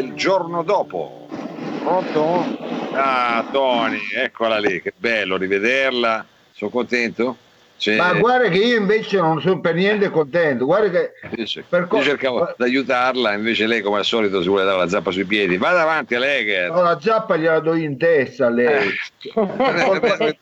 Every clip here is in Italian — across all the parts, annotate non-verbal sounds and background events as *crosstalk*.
del giorno dopo. Pronto? Ah, Tony, eccola lì, che bello rivederla. Sono contento? Cioè, Ma guarda che io invece non sono per niente contento. Guarda che per co- io cercavo di aiutarla, invece lei, come al solito, si vuole dare la zappa sui piedi. Vada avanti a lei. Che... No, la zappa gliela do in testa a lei. Eh.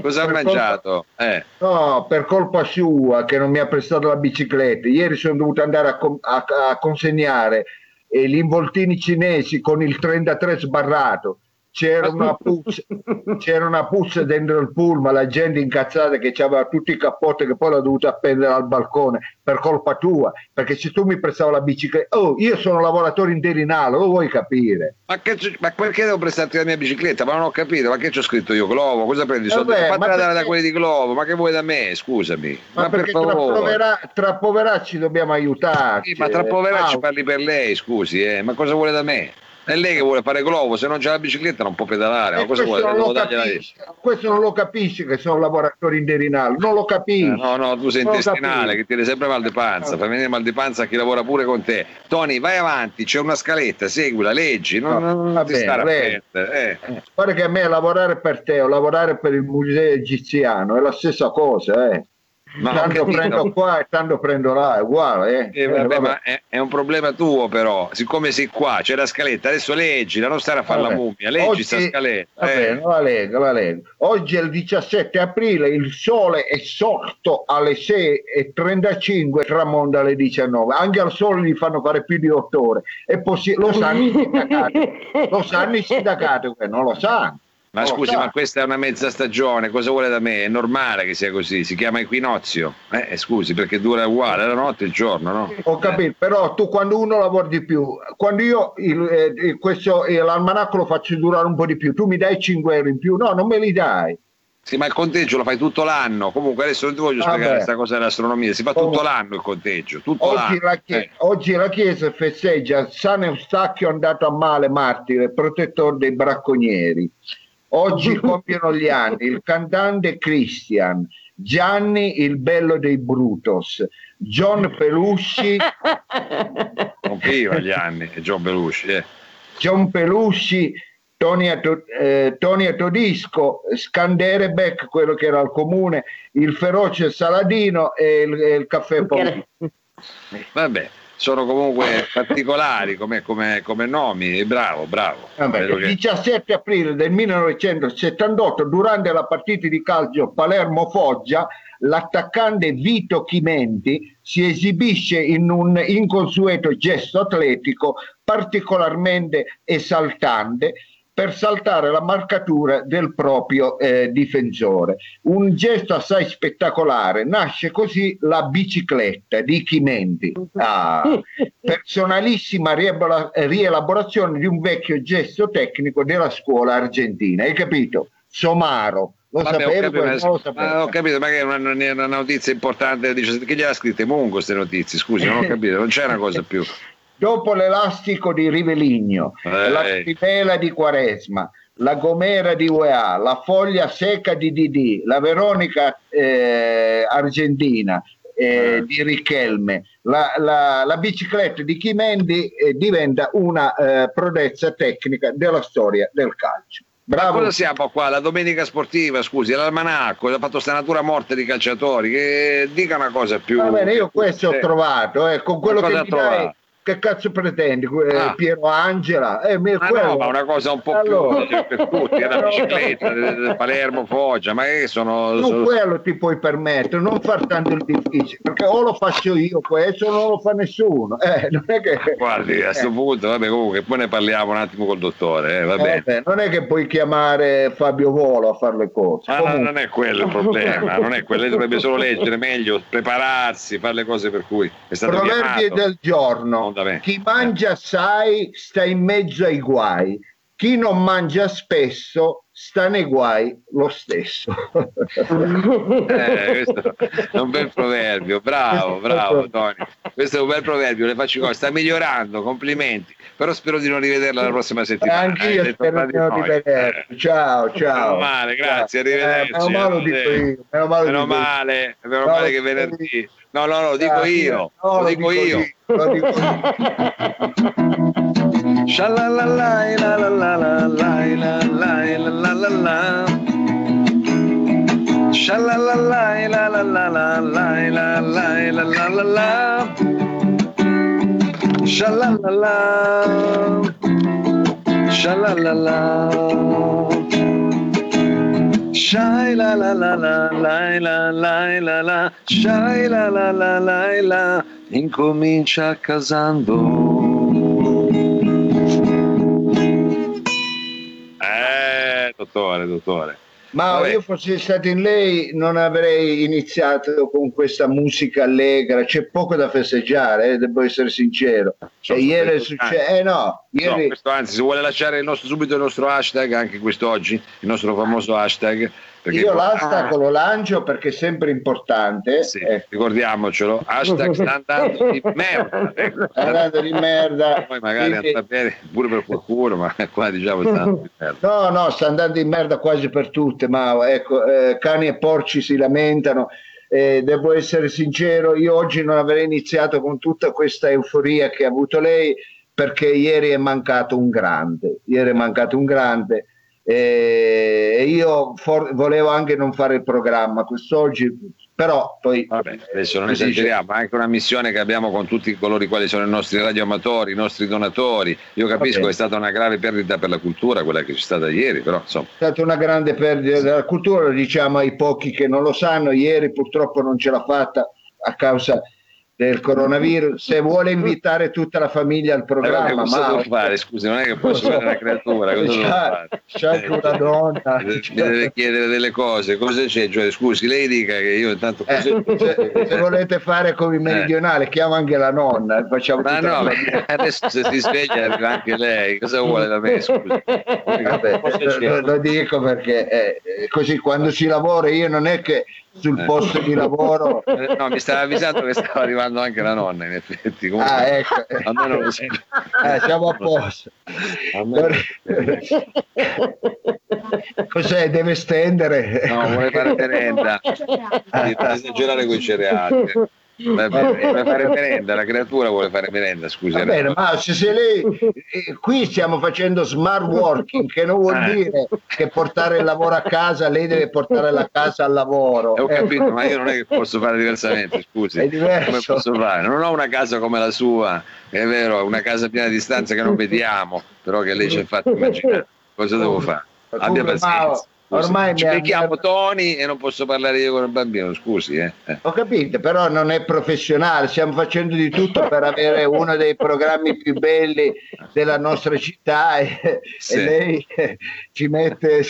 Cosa ha mangiato? Eh. No, per colpa sua che non mi ha prestato la bicicletta. Ieri sono dovuto andare a, a, a consegnare gli involtini cinesi con il 33 sbarrato c'era una, *laughs* puzza, c'era una puzza dentro il pullman, la gente incazzata che aveva tutti i cappotti che poi l'ha dovuta appendere al balcone per colpa tua, perché se tu mi prestavi la bicicletta, oh, io sono lavoratore interinale, lo vuoi capire? Ma, che, ma perché devo prestarti la mia bicicletta? Ma non ho capito, ma che ci ho scritto io? Globo, cosa prendi? Soldi? Vabbè, Fatela dare da quelli di Globo, ma che vuoi da me? Scusami. Ma, ma perché per tra, povera, tra, poveracci dobbiamo aiutarci. Sì, ma tra poveracci ah, parli per lei, scusi, eh? ma cosa vuole da me? È lei che vuole fare globo, se non c'è la bicicletta non può pedalare. Ma cosa vuole? Non capisci, questo non lo capisci che sono lavoratori interinali, non lo capisci. Eh, no, no, tu sei non intestinale che tieni sempre mal di panza, eh. fai venire mal di panza a chi lavora pure con te. Tony, vai avanti, c'è una scaletta, seguila, leggi, non, no, non ti stare eh. Guarda che a me lavorare per te o lavorare per il museo egiziano è la stessa cosa, eh. Ma tanto prendo qua e tanto prendo là, è uguale. Eh. Eh, vabbè, vabbè. Ma è, è, un problema tuo però, siccome sei qua, c'è la scaletta, adesso leggi, non stare a fare vabbè. la mummia, leggi questa scaletta. Va eh. la leggo, la leggo. Oggi è il 17 aprile, il sole è sorto alle 6.35 e tramonda alle 19. Anche al sole gli fanno fare più di 8 ore. Possi- lo sanno i sindacati, *laughs* lo sanno i sindacati, non lo sanno. Ma scusi, ma questa è una mezza stagione, cosa vuole da me? È normale che sia così, si chiama equinozio. Eh, scusi, perché dura uguale la notte e il giorno, no? Ho capito, però tu quando uno lavora di più, quando io il, eh, questo, eh, l'almanacco lo faccio durare un po' di più, tu mi dai 5 euro in più? No, non me li dai. Sì, ma il conteggio lo fai tutto l'anno. Comunque adesso non ti voglio Vabbè. spiegare questa cosa dell'astronomia, si fa tutto Comunque. l'anno il conteggio. Tutto oggi, l'anno. La chiesa, eh. oggi la Chiesa festeggia San Eustachio andato a male, martire, protettore dei bracconieri. Oggi *laughs* compiono gli anni il cantante Christian, Gianni il bello dei Brutos, John Pelusci. *laughs* Compiva gli anni, John Pelusci. Eh. John Pelusci, Tony, eh, Tony Todisco, Scanderebeck, quello che era al comune, il feroce Saladino e il, e il caffè Poi. Vabbè sono comunque particolari come, come, come nomi, bravo, bravo. Vabbè, il 17 aprile del 1978, durante la partita di calcio Palermo-Foggia, l'attaccante Vito Chimenti si esibisce in un inconsueto gesto atletico particolarmente esaltante per saltare la marcatura del proprio eh, difensore. Un gesto assai spettacolare, nasce così la bicicletta di Chimenti, ah, *laughs* personalissima rielaborazione di un vecchio gesto tecnico della scuola argentina, hai capito? Somaro. Lo Vabbè, sapevo, ho capito, lo sapevo. Ma ho capito, ma che è una, una, notizia importante, dice, che gliela scritte Mungo queste notizie, scusi, non ho capito, non c'è una cosa più *laughs* dopo l'elastico di Riveligno, eh. la tripela di Quaresma, la gomera di UEA, la foglia secca di DD, la Veronica eh, argentina eh, eh. di Richelme, la, la, la, bicicletta di Chimendi eh, diventa una eh, prodezza tecnica della storia del calcio. Bravo. Ma cosa siamo qua? La domenica sportiva, scusi, l'almanacco, ha fatto sta natura morte di calciatori, che dica una cosa più... Va bene, io questo ho trovato, eh, con quello che mi dai, che cazzo pretendi? Eh, ah. Piero Angela? Eh, ma quello... no, ma una cosa un po' allora... più per tutti, è una bicicletta del Palermo Foggia, ma che sono... Non sono... quello ti puoi permettere, non far tanto il difficile, perché o lo faccio io questo o non lo fa nessuno. Eh, *laughs* non è che... Guardi, a questo eh. punto, vabbè, comunque poi ne parliamo un attimo col dottore, eh, va bene. Vabbè, non è che puoi chiamare Fabio Volo a fare le cose. No, non è quello il problema, non è quello, lei dovrebbe solo leggere meglio, prepararsi, fare le cose per cui è stato Proverbi chiamato. del giorno chi mangia assai sta in mezzo ai guai. chi non mangia spesso sta nei guai lo stesso. *laughs* eh, questo è un bel proverbio, bravo, bravo Tony. Questo è un bel proverbio, le faccio cosa, sta migliorando, complimenti. Però spero di non rivederla la prossima settimana. Anch'io eh, spero di non rivederla. Eh. Ciao, ciao. Meno male, grazie, ciao. arrivederci. Eh, meno male, dico io. Meno male, meno male, meno male che venerdì. No, no, no, lo dico io. No, lo, dico, io. Lo dico io. *laughs* Shalalala la la la la la la la la la la Shalalala la la la la la la la la la la la Shalalala Shalalala Shai la la la la la la la la la. Shai la la la la la. Incomincia casando. Dottore, dottore. Ma Vabbè. io fossi stato in lei non avrei iniziato con questa musica allegra, c'è poco da festeggiare, eh, devo essere sincero. So, e ieri è successo, eh no, ieri... no questo, anzi se vuole lasciare il nostro, subito il nostro hashtag, anche quest'oggi, il nostro famoso hashtag, io l'hashtag ah. lo lancio perché è sempre importante. Sì, eh. Ricordiamocelo, hashtag *laughs* sta andando di merda. Sta andando di merda. *laughs* Poi magari Quindi... andrà bene pure per qualcuno, ma *laughs* qua diciamo sta andando di merda. No, no, sta andando in merda quasi per tutte, ma ecco, eh, cani e porci si lamentano. Eh, devo essere sincero, io oggi non avrei iniziato con tutta questa euforia che ha avuto lei perché ieri è mancato un grande, ieri è mancato un grande e io for- volevo anche non fare il programma quest'oggi però poi Vabbè, adesso non esageriamo, è anche una missione che abbiamo con tutti coloro i quali sono i nostri radioamatori, i nostri donatori. Io capisco che è stata una grave perdita per la cultura quella che c'è stata ieri, però insomma. È stata una grande perdita della cultura, lo diciamo ai pochi che non lo sanno, ieri purtroppo non ce l'ha fatta a causa del coronavirus, se vuole invitare tutta la famiglia al programma. Eh, cosa ma... devo fare? Scusi, non è che posso fare una creatura, cosa? C'è anche una donna. Mi deve chiedere delle cose, cosa c'è? Cioè, scusi, lei dica che io intanto... Eh, se, se, *laughs* volete fare come i meridionali, eh. chiamo anche la nonna. Facciamo ma no, ma adesso se si sveglia arriva anche lei, cosa vuole da me? Scusi. Vabbè, lo, lo, dico perché eh, così quando si lavora io non è che sul eh. posto di lavoro. Eh, no, mi stava avvisando che stava arrivando anche la nonna, in effetti. Comunque, ah, ecco. Almeno così. Eh, siamo a posto. Cos'è? Deve stendere? No, vuole fare merenda. Esagerare con i cereali. Vuole fare merenda, la creatura vuole fare merenda, scusa. Va bene, ma se, se lei eh, qui stiamo facendo smart working, che non vuol eh. dire che portare il lavoro a casa, lei deve portare la casa al lavoro. Eh, ho capito, ma io non è che posso fare diversamente, scusi. È diverso. Come posso fare? Non ho una casa come la sua, è vero, una casa piena di stanze che non vediamo, però che lei ci ha fatto immaginare. Cosa devo fare? Abbia pazienza. Ormai ci becchiamo mi... Tony e non posso parlare io con il bambino, scusi. Eh. eh. Ho capito, però non è professionale, stiamo facendo di tutto per avere uno dei programmi più belli della nostra città e, sì. e lei eh, ci mette,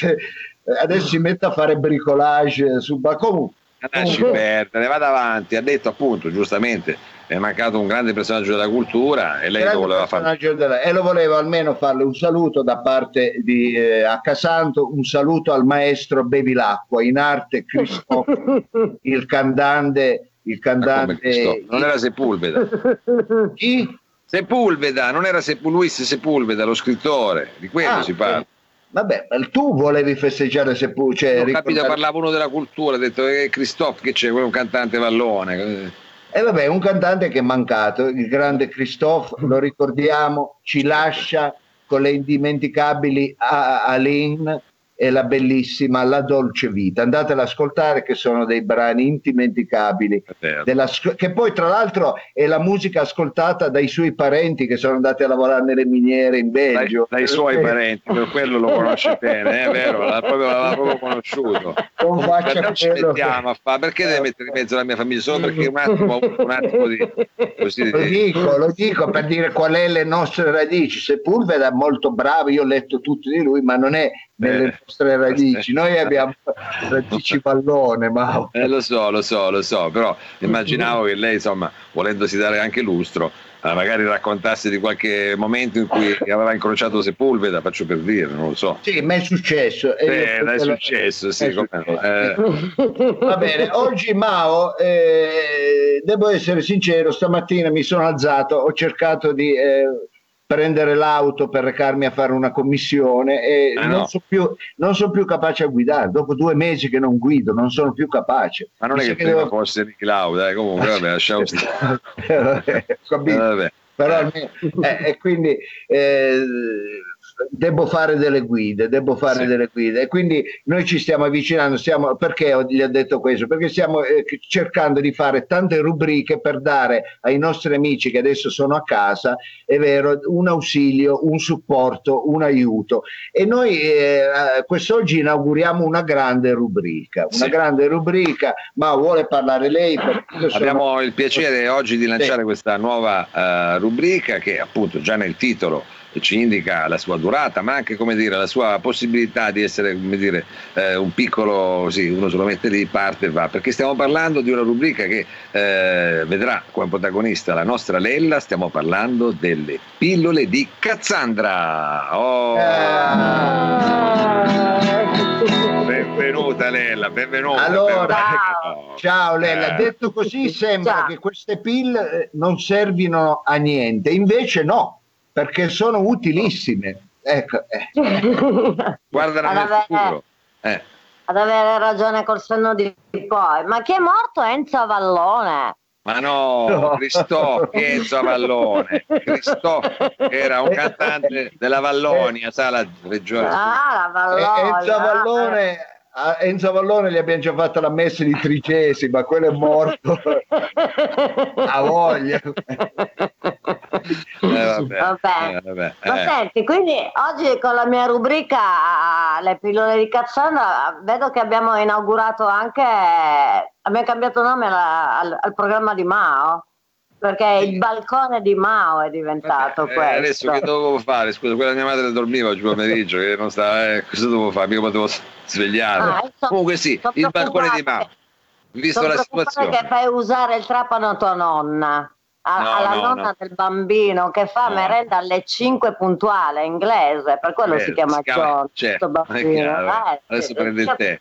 adesso si mette a fare bricolage su comunque. Lasci perdere, vada avanti, ha detto appunto giustamente è mancato un grande personaggio della cultura e lei lo voleva fare. Della, e lo voleva almeno farle un saluto da parte di eh, Accasanto, un saluto al maestro Bevilacqua, in arte Cristoforo, *laughs* il cantante. Il cantante non era Sepulveda. *laughs* Chi? Sepulveda, non era Sepul- Luis Sepulveda, lo scrittore, di quello ah, si parla. Vabbè, tu volevi festeggiare Sepulveda. Cioè, Ho capito, parlava uno della cultura, ha detto che eh, Christophe, che c'è, quello un cantante vallone. E vabbè, un cantante che è mancato, il grande Christophe, lo ricordiamo, ci lascia con le indimenticabili Aline e la bellissima La Dolce Vita. Andatela ad ascoltare che sono dei brani indimenticabili, della, che poi tra l'altro è la musica ascoltata dai suoi parenti che sono andati a lavorare nelle miniere in Belgio. Dai, dai suoi parenti, per quello lo conosce *laughs* bene, è vero, l'ha proprio, l'aveva proprio conosciuto. Non faccia non ci mettiamo a fare, perché deve mettere in mezzo la mia famiglia? Solo perché un attimo, un attimo di... Così, lo, dico, lo dico per dire qual è le nostre radici. Sepulveda è molto bravo, io ho letto tutto di lui, ma non è nelle eh, nostre radici. Noi abbiamo radici pallone, ma... Eh, lo so, lo so, lo so, però immaginavo che lei, insomma, volendosi dare anche lustro, eh, magari raccontasse di qualche momento in cui aveva incrociato Sepulveda, faccio per dire, non lo so. Sì, ma è successo. Eh, è successo, sì, è successo. Eh. Va bene, oggi Mao, eh, devo essere sincero, stamattina mi sono alzato, ho cercato di eh, prendere l'auto per recarmi a fare una commissione e ah, non, no. sono più, non sono più capace a guidare. Dopo due mesi che non guido, non sono più capace. Ma non Mi è che, che devo... fosse di Claudia, eh, comunque *laughs* vabbè, lasciamo stare. *laughs* vabbè, vabbè. Però eh. almeno, eh, e quindi eh, devo fare delle guide, devo fare sì. delle guide. E quindi noi ci stiamo avvicinando, stiamo, perché gli ho detto questo? Perché stiamo eh, cercando di fare tante rubriche per dare ai nostri amici che adesso sono a casa, è vero, un ausilio, un supporto, un aiuto. E noi eh, quest'oggi inauguriamo una grande rubrica, una sì. grande rubrica, ma vuole parlare lei? Abbiamo sono... il piacere oggi di lanciare sì. questa nuova uh, rubrica che appunto già nel titolo ci indica la sua durata, ma anche come dire, la sua possibilità di essere come dire, eh, un piccolo, sì, uno se lo mette lì, parte e va, perché stiamo parlando di una rubrica che eh, vedrà come protagonista la nostra Lella, stiamo parlando delle pillole di Cazzandra. Oh. Benvenuta Lella, benvenuta. Allora, benvenuta. ciao Lella, eh. detto così sembra ciao. che queste pillole eh, non servino a niente, invece no perché sono utilissime. Ecco, eh. *laughs* Guardala nel avere, futuro. Eh. Ad avere ragione col senno di poi. Ma chi è morto Enzo Avallone? Ma no, no. Cristo, Enzo Avallone. Cristo era un cantante della Vallonia, sa la regione. Ah, la Vallonia. Enzo Avallone a Enzo Vallone gli abbiamo già fatto la messa di tricesima, quello è morto. *laughs* a voglia. Eh, vabbè, vabbè. Eh, vabbè. Ma eh. senti, quindi oggi con la mia rubrica Le pillole di Cassandra vedo che abbiamo inaugurato anche, abbiamo cambiato nome alla, al, al programma di Mao perché il balcone di Mao è diventato eh, questo. adesso che dovevo fare? Scusa, quella mia madre dormiva oggi pomeriggio, che non sta, eh, cosa dovevo fare? Mica potevo svegliare. Ah, so, Comunque sì, il balcone di Mao. Visto la situazione. che fai usare il trapano a tua nonna a, no, alla no, nonna no. del bambino che fa merenda alle 5 puntuale inglese, per quello Beh, si chiama John. Certo, eh, Adesso prende il tè.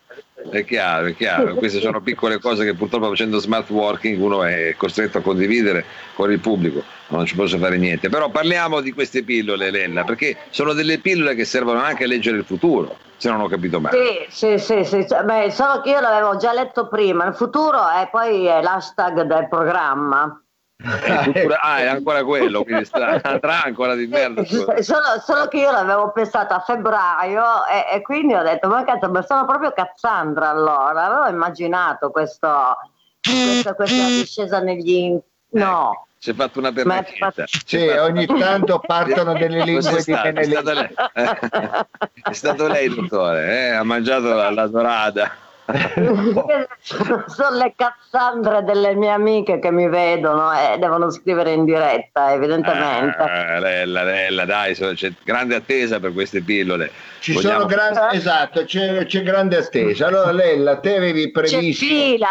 È chiaro, è chiaro. Queste sono piccole cose che purtroppo facendo smart working uno è costretto a condividere con il pubblico, non ci posso fare niente. Però parliamo di queste pillole, Lella, perché sono delle pillole che servono anche a leggere il futuro, se non ho capito male. Sì, sì, sì, sì. Beh, solo che io l'avevo già letto prima, il futuro è poi l'hashtag del programma. Ah, è ancora quello, quindi sta, *laughs* andrà ancora di merda. Solo, solo, che io l'avevo pensato a febbraio e, e quindi ho detto, ma cazzo, ma sono proprio Cazzandra allora. Avevo immaginato questo, questa, questa discesa negli... No. Ecco, si è fatto una pernacchietta. Sì, ogni tanto partono delle lingue di è, stato lei, *laughs* è stato lei, dottore, eh? ha mangiato la, la dorada. *laughs* sono le cazzandre delle mie amiche che mi vedono e devono scrivere in diretta, evidentemente. Ah, Lella, Lella, dai, c'è grande attesa per queste pillole. Ci Vogliamo... sono grandi, *laughs* esatto, c'è, c'è, grande attesa. Allora, Lella, te avevi previsto. C'è fila,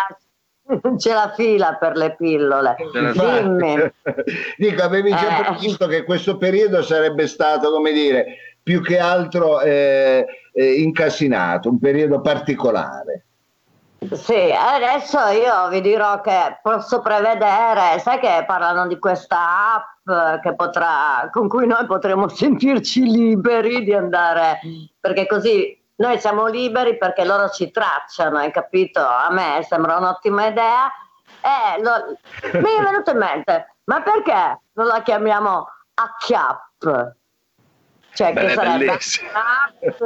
*laughs* c'è la fila per le pillole. Dimmi. Dico, avevi già eh. previsto che questo periodo sarebbe stato, come dire, più che altro eh, eh, incasinato, un periodo particolare. Sì, adesso io vi dirò che posso prevedere, sai che parlano di questa app che potrà, con cui noi potremo *laughs* sentirci liberi di andare, perché così noi siamo liberi perché loro ci tracciano, hai capito? A me sembra un'ottima idea. E lo, mi è venuto in mente, ma perché non la chiamiamo ACAP? Cioè, Beh, che sarebbe? Eh,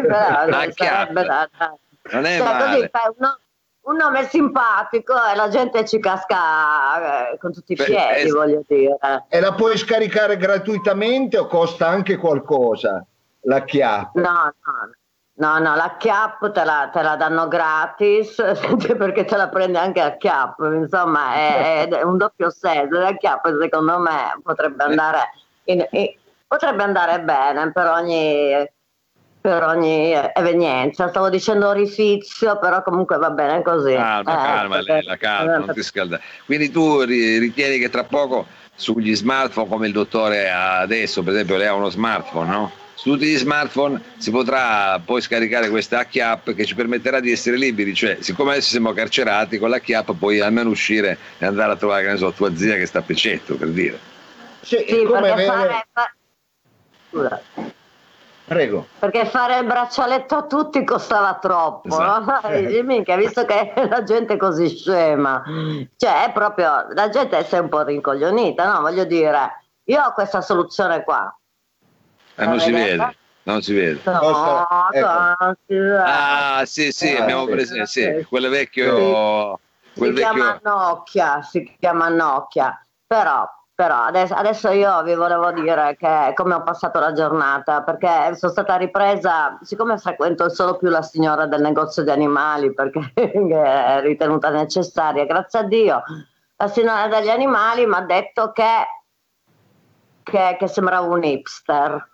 *laughs* da, da, non è cioè, così fai un, un, nome simpatico e la gente ci casca eh, con tutti i Beh, piedi, es- voglio dire. E la puoi scaricare gratuitamente o costa anche qualcosa la chiappa? No, no. No, no, la chiap te la, te la danno gratis *laughs* perché te la prendi anche a chiap, insomma è, è un doppio senso. La chiap secondo me potrebbe andare, in, in, potrebbe andare bene per ogni per ogni evenienza. Stavo dicendo orifizio, però comunque va bene così. Calma, eh, calma, perché... Lella, calma, non ti scaldare. Quindi tu ritieni che tra poco sugli smartphone come il dottore ha adesso, per esempio lei ha uno smartphone, no? Su tutti gli smartphone si potrà poi scaricare questa H-App che ci permetterà di essere liberi, cioè siccome adesso siamo carcerati con la H-App puoi almeno uscire e andare a trovare, che ne so, tua zia che sta a Pecetto, per dire. Sì, sì come fare... Scusa. Prego. Perché fare il braccialetto a tutti costava troppo, esatto. *laughs* no? Minchia, visto che *laughs* la gente è così scema, cioè è proprio, la gente è un po' rincoglionita, no? Voglio dire, io ho questa soluzione qua. Eh, non si vede. Non si vede. No, ecco. Ah, sì, sì, ah, abbiamo preso, sì, quello vecchio... Sì. si vecchio... chiama Nokia, si chiama Nokia, però però adesso, adesso, io vi volevo dire che come ho passato la giornata, perché sono stata ripresa, siccome frequento solo più la signora del negozio di animali, perché *laughs* è ritenuta necessaria, grazie a Dio, la signora degli animali mi ha detto che, che, che sembrava un hipster.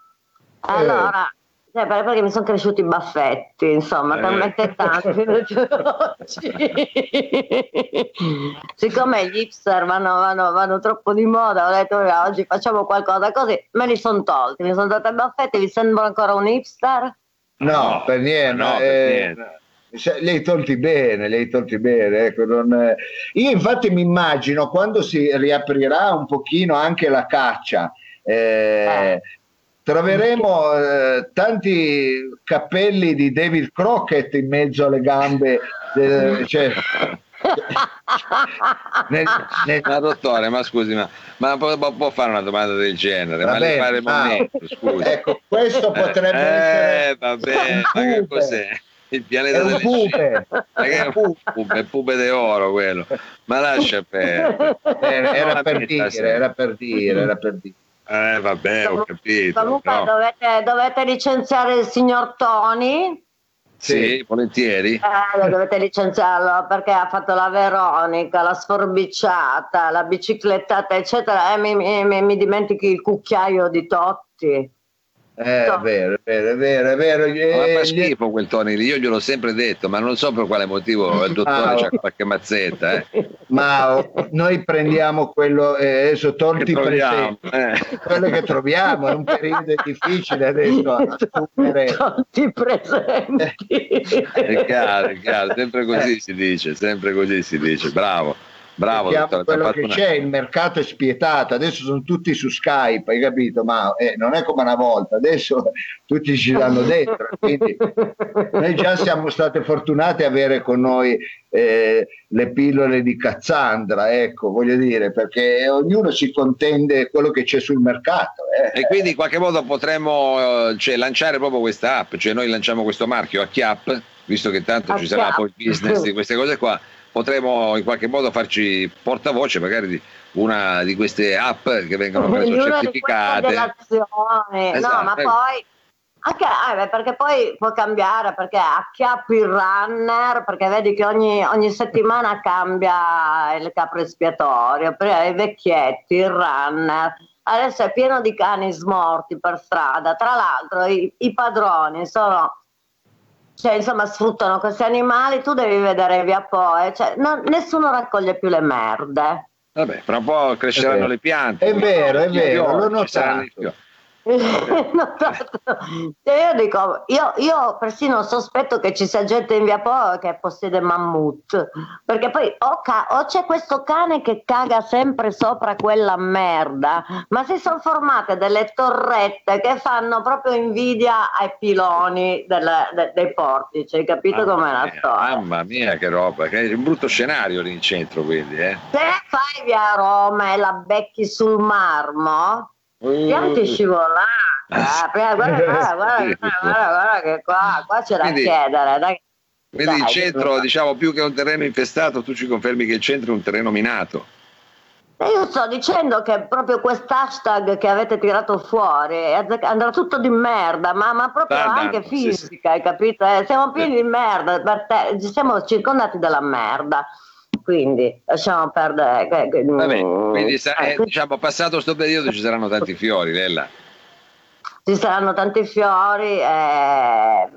Eh. Allora, eh, perché mi sono cresciuti i baffetti, insomma, eh. talmente tanti *laughs* Siccome gli hipster vanno, vanno, vanno, troppo di moda, ho detto oggi facciamo qualcosa così, me li sono tolti, mi sono dati i baffetti, vi sembra ancora un hipster? No, per niente. No, per niente. Eh, li hai tolti bene, li hai tolti bene. Ecco, non... Io infatti mi immagino quando si riaprirà un pochino anche la caccia, eh, eh troveremo eh, tanti cappelli di David Crockett in mezzo alle gambe. Del, cioè, *laughs* nel, nel... Ma dottore, ma scusi, ma, ma può, può, fare una domanda del genere? Va ma bene, le fare momento, scusi. Ecco, questo potrebbe eh, essere... va bene, ma che cos'è? Il pianeta delle pube. Ma che pube, pube de oro quello. Ma lascia perdere. Era, era per dire, era per dire, era per dire. Eh, vabbè, ho capito. Comunque no. dovete, dovete, licenziare il signor Tony. Sì, volentieri. Eh, dovete licenziarlo perché ha fatto la Veronica, la sforbiciata, la biciclettata, eccetera, e mi, mi, mi dimentichi il cucchiaio di Totti. Eh, è vero, è vero, è vero, è vero. Ma fa schifo quel Tony lì, io gliel'ho sempre detto, ma non so per quale motivo il dottore ah, c'ha qualche mazzetta. Eh. Ma noi prendiamo quello, eh, adesso tolti presenti, eh. quello che troviamo, è un periodo difficile adesso assumere. *laughs* Tolti presenti. È chiaro, è chiaro, sempre così si dice, sempre così si dice, bravo. Bravo, dottore, quello che una... c'è, il mercato è spietato, adesso sono tutti su Skype, hai capito? Ma eh, non è come una volta, adesso *laughs* tutti ci danno dentro. Quindi noi già siamo stati fortunati ad avere con noi eh, le pillole di Cazzandra, ecco, voglio dire, perché ognuno si contende quello che c'è sul mercato. Eh. E quindi in qualche modo potremmo eh, cioè, lanciare proprio questa app, cioè noi lanciamo questo marchio a Chiap, visto che tanto ci sarà poi il business di queste cose qua potremo in qualche modo farci portavoce magari di una di queste app che vengono preso certificate. Esatto. No, ma poi anche, eh, perché poi può cambiare perché acchiappi il runner perché vedi che ogni, ogni settimana cambia il capo espiatorio prima i vecchietti il runner adesso è pieno di cani smorti per strada tra l'altro i, i padroni sono cioè insomma sfruttano questi animali, tu devi vedere via poi, cioè, non, nessuno raccoglie più le merde. Vabbè, fra un po' cresceranno le piante. È vero, è vero, l'ho notato. *laughs* io dico, io, io, persino sospetto che ci sia gente in via Po che possiede mammut, perché poi o, ca- o, c'è questo cane che caga sempre sopra quella merda, ma si sono formate delle torrette che fanno proprio invidia ai piloni delle, de- dei portici, hai capito com'è la storia? Mamma mia che roba, che è un brutto scenario lì in centro quindi. Eh. Se fai via Roma e la becchi sul marmo, Pianti mm. scivolate, ah, guarda, guarda, *laughs* guarda, guarda, guarda, che qua, qua c'è da chiedere. Dai. Quindi il centro, diciamo, più che un terreno infestato, tu ci confermi che il centro è un terreno minato. Io sto dicendo che proprio quest'hashtag che avete tirato fuori andrà tutto di merda, ma, ma proprio ah, anche no, fisica, sì, sì. hai capito? Eh, siamo pieni sì. di merda, siamo circondati dalla merda quindi lasciamo perdere. Vabbè, quindi sa, eh, diciamo, passato questo periodo ci saranno tanti fiori, Lella. ci saranno tanti fiori e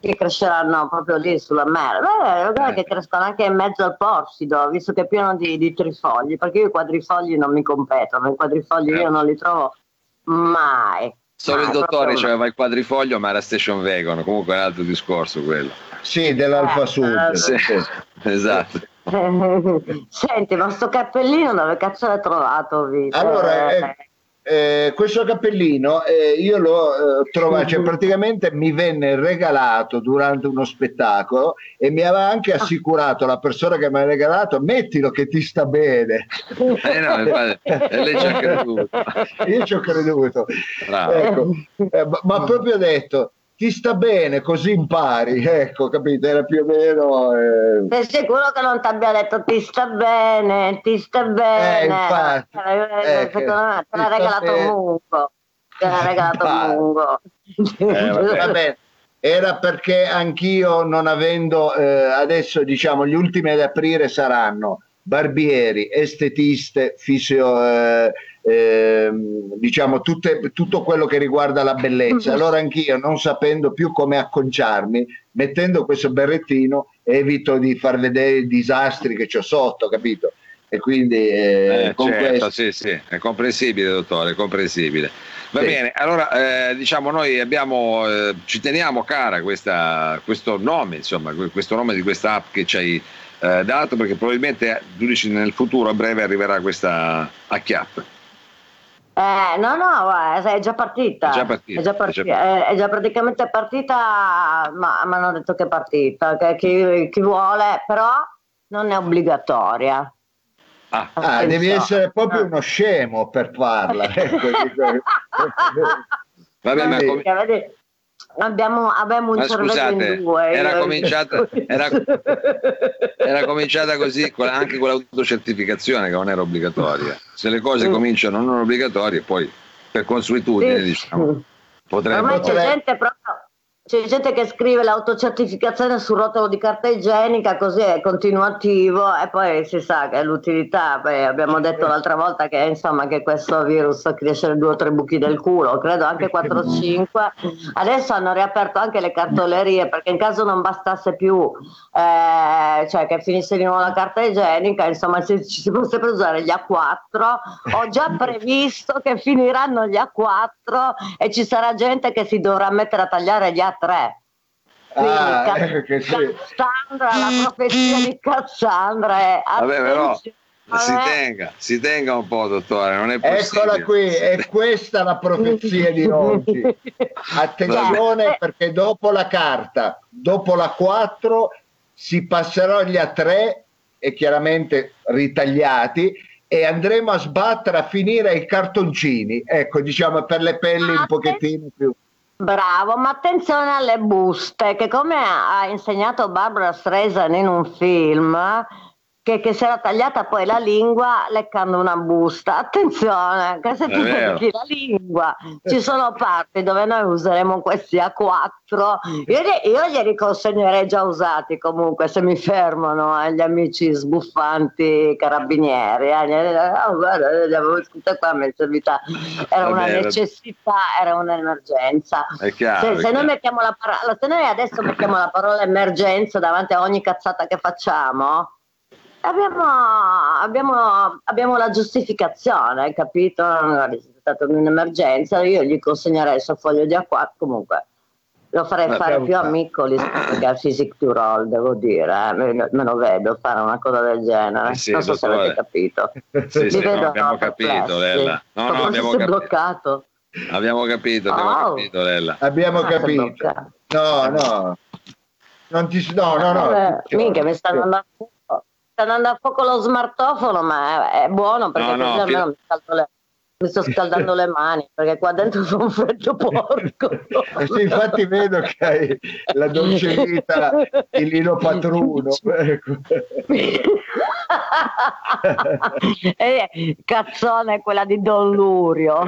che cresceranno proprio lì sulla mela. Beh, guarda eh. che crescono anche in mezzo al porfido, visto che è pieno di, di trifogli, perché io i quadrifogli non mi competono, i quadrifogli eh. io non li trovo mai. Solo il dottore aveva il quadrifoglio, ma era Station Vegan, comunque è un altro discorso quello. Sì, dell'Alfa eh, Sud. Eh, sì, *laughs* esatto. *laughs* Senti, ma sto cappellino dove cazzo l'hai trovato, Vito? Allora, eh, eh, questo cappellino eh, io l'ho eh, trovato, cioè praticamente mi venne regalato durante uno spettacolo e mi aveva anche assicurato la persona che mi ha regalato mettilo che ti sta bene. Eh no, infatti, lei ci ha creduto. *laughs* Io ci ho creduto. Ecco, eh, ma, ma proprio detto ti sta bene, così impari, *laughs* ecco, capito? Era più o meno... Eh... Sei sicuro che non ti abbia detto ti sta bene, ti sta bene? Eh, infatti. Eh, eh secondo me te l'ha regalato bene. Mungo. Te l'ha regalato Mungo. Eh, vabbè. Era perché anch'io non avendo, eh, adesso diciamo, gli ultimi ad aprire saranno barbieri, estetiste, fisio... Eh, eh, diciamo tutte, tutto quello che riguarda la bellezza. Mhm. Allora anch'io, non sapendo più come acconciarmi, mettendo questo berrettino, evito di far vedere i disastri che ho sotto, capito? E quindi eh, eh, certo, questo... sì, sì, è comprensibile, dottore, è comprensibile. Va sì. bene, allora eh, diciamo noi abbiamo, eh, ci teniamo cara questa, questo nome, insomma, questo nome di questa app che ci hai eh, dato perché probabilmente tu dici nel futuro a breve arriverà questa Acchiapp. Eh, no, no, è già partita. È già partita. È già, partita. È già, è già praticamente partita, ma mi hanno detto che è partita, che chi, chi, vuole, però non è obbligatoria. Ah, ah devi essere proprio uno scemo per farla. Ecco, *laughs* Vabbè, ma come... Abbiamo, abbiamo un Ma scusate, in due. Era, cominciata, era, *laughs* era cominciata così anche con l'autocertificazione che non era obbligatoria. Se le cose mm. cominciano non obbligatorie, poi per consuetudine sì. diciamo, potremmo... Ormai c'è gente c'è gente che scrive l'autocertificazione sul rotolo di carta igienica, così è continuativo e poi si sa che è l'utilità. Beh, abbiamo detto l'altra volta che insomma che questo virus cresce due o tre buchi del culo, credo anche 4-5. Adesso hanno riaperto anche le cartolerie perché in caso non bastasse più, eh, cioè che finisse di nuovo la carta igienica, insomma se ci si fosse per usare gli A4, ho già *laughs* previsto che finiranno gli A4 e ci sarà gente che si dovrà mettere a tagliare gli A4 3. Quindi ah, *laughs* Cassandra, la profezia di Cassandra è Vabbè, però, si tenga, si tenga un po', dottore, non è. Eccola qui, è questa la profezia di oggi. *laughs* Attenzione perché dopo la carta, dopo la 4 si passerà agli A3 e chiaramente ritagliati e andremo a sbattere a finire i cartoncini, ecco, diciamo per le pelli un ah, pochettino più Bravo, ma attenzione alle buste, che come ha insegnato Barbara Streisand in un film, che, che, si era tagliata poi la lingua leccando una busta. Attenzione, che se tu lecchi la lingua, ci sono parti dove noi useremo questi A4. Io, io glieli consegnerei già usati comunque, se mi fermano eh, gli amici sbuffanti carabinieri. Eh. Oh, guarda, li avevo scritte qua, mi è servita. Era una necessità, era un'emergenza. Chiaro, se, se, noi la parola, se noi adesso mettiamo la parola emergenza davanti a ogni cazzata che facciamo, Abbiamo, abbiamo, abbiamo, la giustificazione, capito? È stata un'emergenza, io gli consegnerei il suo foglio di acqua, comunque lo farei Ma fare più a Miccoli che *clears throat* a Physic to Roll, devo dire, eh. me, me, lo vedo fare una cosa del genere, eh sì, non so se avete capito. *laughs* Sì, sì, no, abbiamo capito, Lella. No, no, abbiamo capito. bloccato. Abbiamo capito, abbiamo oh. capito, Lella. Abbiamo ah, capito. No, no. Non ti, no, no, no. Eh, minchia, mi stanno andando sta andando a fuoco lo smartofono, ma è, è buono perché no, no, fino... mi, mi, sto scaldando le mani perché qua dentro fa un freddo *laughs* porco. sì, infatti vedo che hai la dolce vita di Lino Patruno. Ecco. *laughs* e cazzone quella di Don Lurio. *laughs*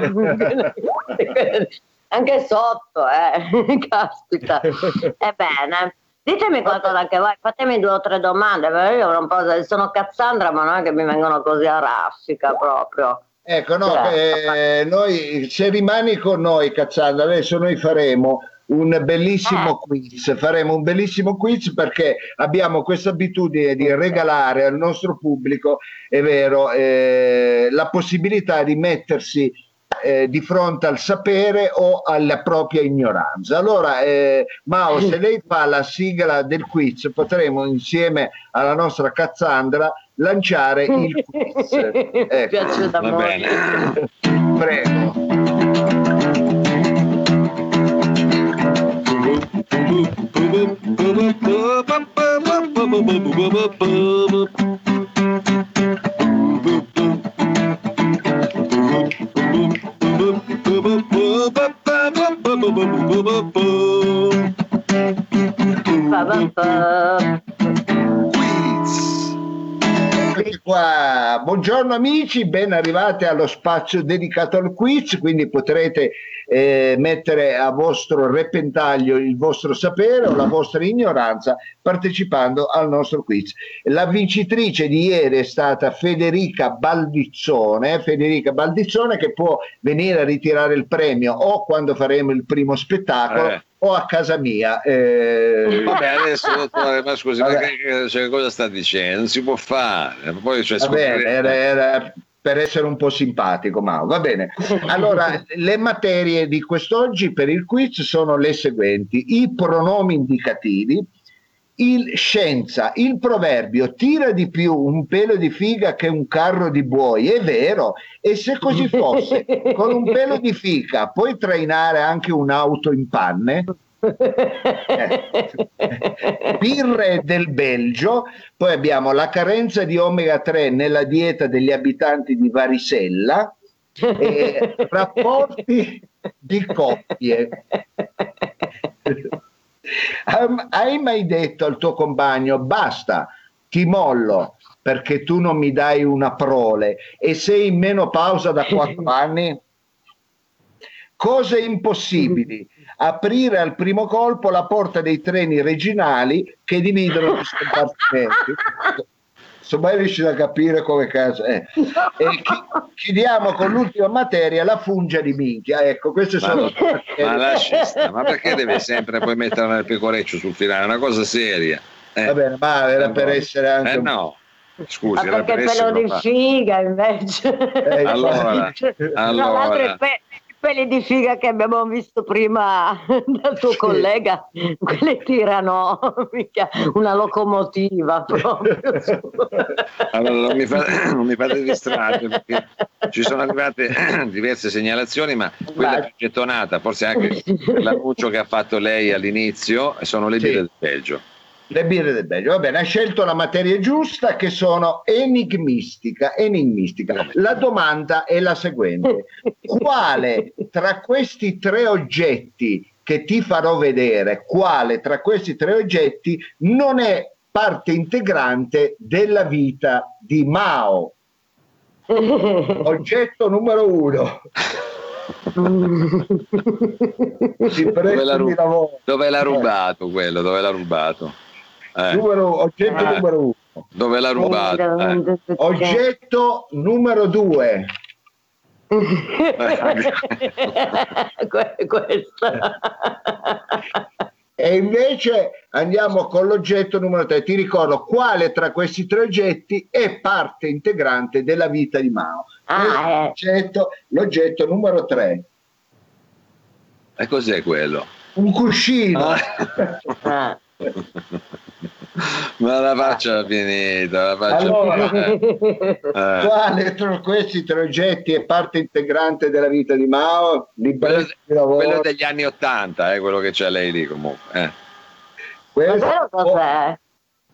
Anche sotto, eh. Caspita. Ebbene. Ditemi qualcosa anche voi, fatemi due o tre domande, perché io un po', sono Cassandra, ma non è che mi vengono così a raffica proprio. Ecco, no, eh, noi, se rimani con noi, Cazzanda, adesso noi faremo un bellissimo eh. quiz, faremo un bellissimo quiz perché abbiamo questa abitudine di regalare al nostro pubblico, è vero, eh, la possibilità di mettersi eh, di fronte al sapere o alla propria ignoranza. Allora, eh, Mao, se lei fa la sigla del quiz, potremo insieme alla nostra Cazzandra lanciare il quiz. Ecco. Piace da Va bene. Prego. ba ba ba ba ba. Qua. Buongiorno amici, ben arrivati allo spazio dedicato al quiz, quindi potrete eh, mettere a vostro repentaglio il vostro sapere o la vostra ignoranza partecipando al nostro quiz. La vincitrice di ieri è stata Federica Baldizzone, Federica Baldizzone che può venire a ritirare il premio o quando faremo il primo spettacolo. Eh o a casa mia. Eh... Vabbè, adesso *laughs* dottore, ma scusi, ma che, cioè, cosa sta dicendo? Non si può fare. Poi, cioè, Va bene, era, era, per essere un po' simpatico, ma va bene. Allora, *laughs* le materie di quest'oggi per il quiz sono le seguenti: i pronomi indicativi, il scienza, il proverbio tira di più un pelo di figa che un carro di buoi, è vero, e se così fosse, *laughs* con un pelo di figa puoi trainare anche un'auto in panne? *laughs* birre del Belgio, poi abbiamo la carenza di omega 3 nella dieta degli abitanti di Varisella, e *laughs* rapporti di coppie. Hai mai detto al tuo compagno basta, ti mollo perché tu non mi dai una prole e sei in meno pausa da quattro *laughs* anni? Cose impossibili aprire al primo colpo la porta dei treni regionali che dividono questi compartimenti. *laughs* Insomma, mai riuscito a capire come caso è. E chi, chiudiamo con l'ultima materia, la fungia di minchia. Ecco, queste ma, sono. Ma, lascia ma perché deve sempre poi mettere nel pecoreccio sul finale? È una cosa seria. Eh. Va bene, ma era per essere anche. Eh, no. Scusi, ma perché per pelo di figa invece. Eh, allora, *laughs* allora. No, quelli di figa che abbiamo visto prima *laughs* dal tuo sì. collega, quelli tirano *laughs* mica, una locomotiva proprio. allora, non mi, fate, *coughs* non mi fate distrarre perché ci sono arrivate *coughs* diverse segnalazioni, ma quella più gettonata, forse anche l'annuncio che ha fatto lei all'inizio, sono le sì. birre del Belgio. Le birre del Belgio, va bene, ha scelto la materia giusta che sono enigmistica, enigmistica. La domanda è la seguente. Quale tra questi tre oggetti che ti farò vedere, quale tra questi tre oggetti non è parte integrante della vita di Mao? *laughs* Oggetto numero uno. *laughs* dove, l'ha, rub- dove l'ha rubato quello? Dove l'ha rubato? Eh. Numero, oggetto eh. numero uno. Dove l'ha rubato? Eh. Oggetto numero due. *laughs* Questa. E invece andiamo con l'oggetto numero 3. Ti ricordo quale tra questi tre oggetti è parte integrante della vita di Mao. Ah, eh. l'oggetto, l'oggetto numero 3. E cos'è quello? Un cuscino. Ah. *laughs* Ma la faccia finita, la faccia allora, finita. Eh. Quale tra questi tre oggetti è parte integrante della vita di Mao? Quello, quello, degli anni Ottanta, eh, quello che c'è lei lì comunque. Eh. Questo, cos'è?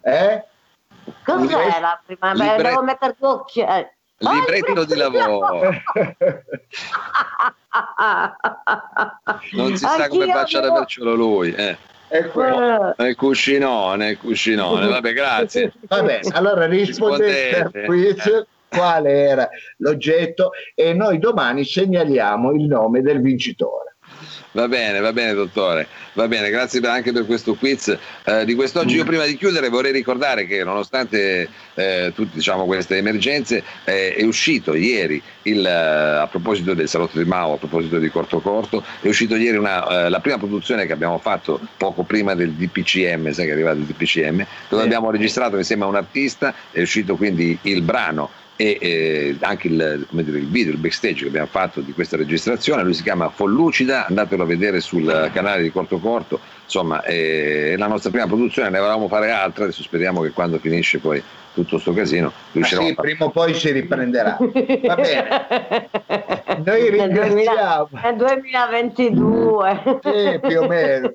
Eh? Cos'è la prima? Libre... Devo mettere due occhiali. Libretto di lavoro. non si sa come faccia ad avercelo lui. Eh. Ecco. Nel cuscinone, il cuscinone. Vabbè, grazie. *laughs* Vabbè, allora rispondete al quiz quale era l'oggetto e noi domani segnaliamo il nome del vincitore. Va bene, va bene dottore, va bene, grazie anche per questo quiz. Eh, di quest'oggi. Io prima di chiudere vorrei ricordare che nonostante eh, tutte diciamo, queste emergenze eh, è uscito ieri, il, eh, a proposito del Salotto di Mao, a proposito di Corto Corto, è uscito ieri una, eh, la prima produzione che abbiamo fatto poco prima del DPCM, sai che è arrivato il DPCM, dove abbiamo registrato insieme a un artista, è uscito quindi il brano e eh, anche il, dire, il, video, il backstage che abbiamo fatto di questa registrazione, lui si chiama Follucida, andatelo a vedere sul canale di Corto Corto, insomma è la nostra prima produzione, ne volevamo fare altre, adesso speriamo che quando finisce poi tutto questo casino riusciremo sì, a prima o poi si riprenderà. Va bene. *laughs* Noi ringraziamo. È 2022. Sì, più o meno.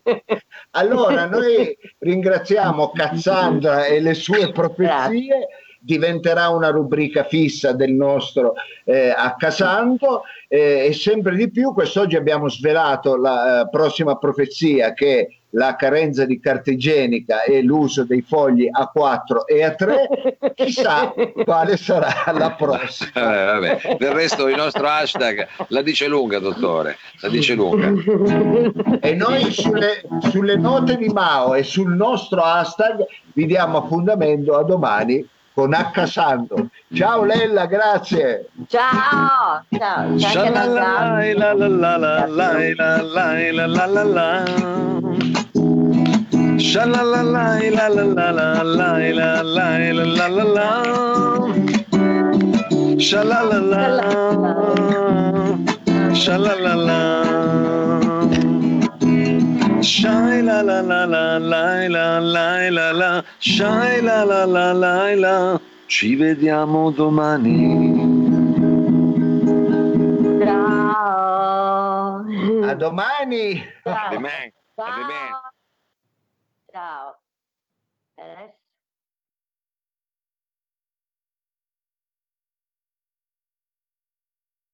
Allora, noi ringraziamo Cassandra e le sue profezie. Grazie diventerà una rubrica fissa del nostro eh, Accasanto eh, e sempre di più quest'oggi abbiamo svelato la eh, prossima profezia che la carenza di carta igienica e l'uso dei fogli A4 e A3, *laughs* chissà quale sarà la prossima. *laughs* Eh, vabbè. Del resto il nostro hashtag la dice lunga, dottore, la dice lunga. E noi sulle, sulle note di Mao e sul nostro hashtag vi diamo appuntamento a domani con H Santo. Ciao Lella, grazie. Ciao. Ciao. Ciao. La Shai la la la la la la la la la Shai la la la la la Ci vediamo domani. Ciao. A domani. Ciao. A domani. Ciao. Ciao.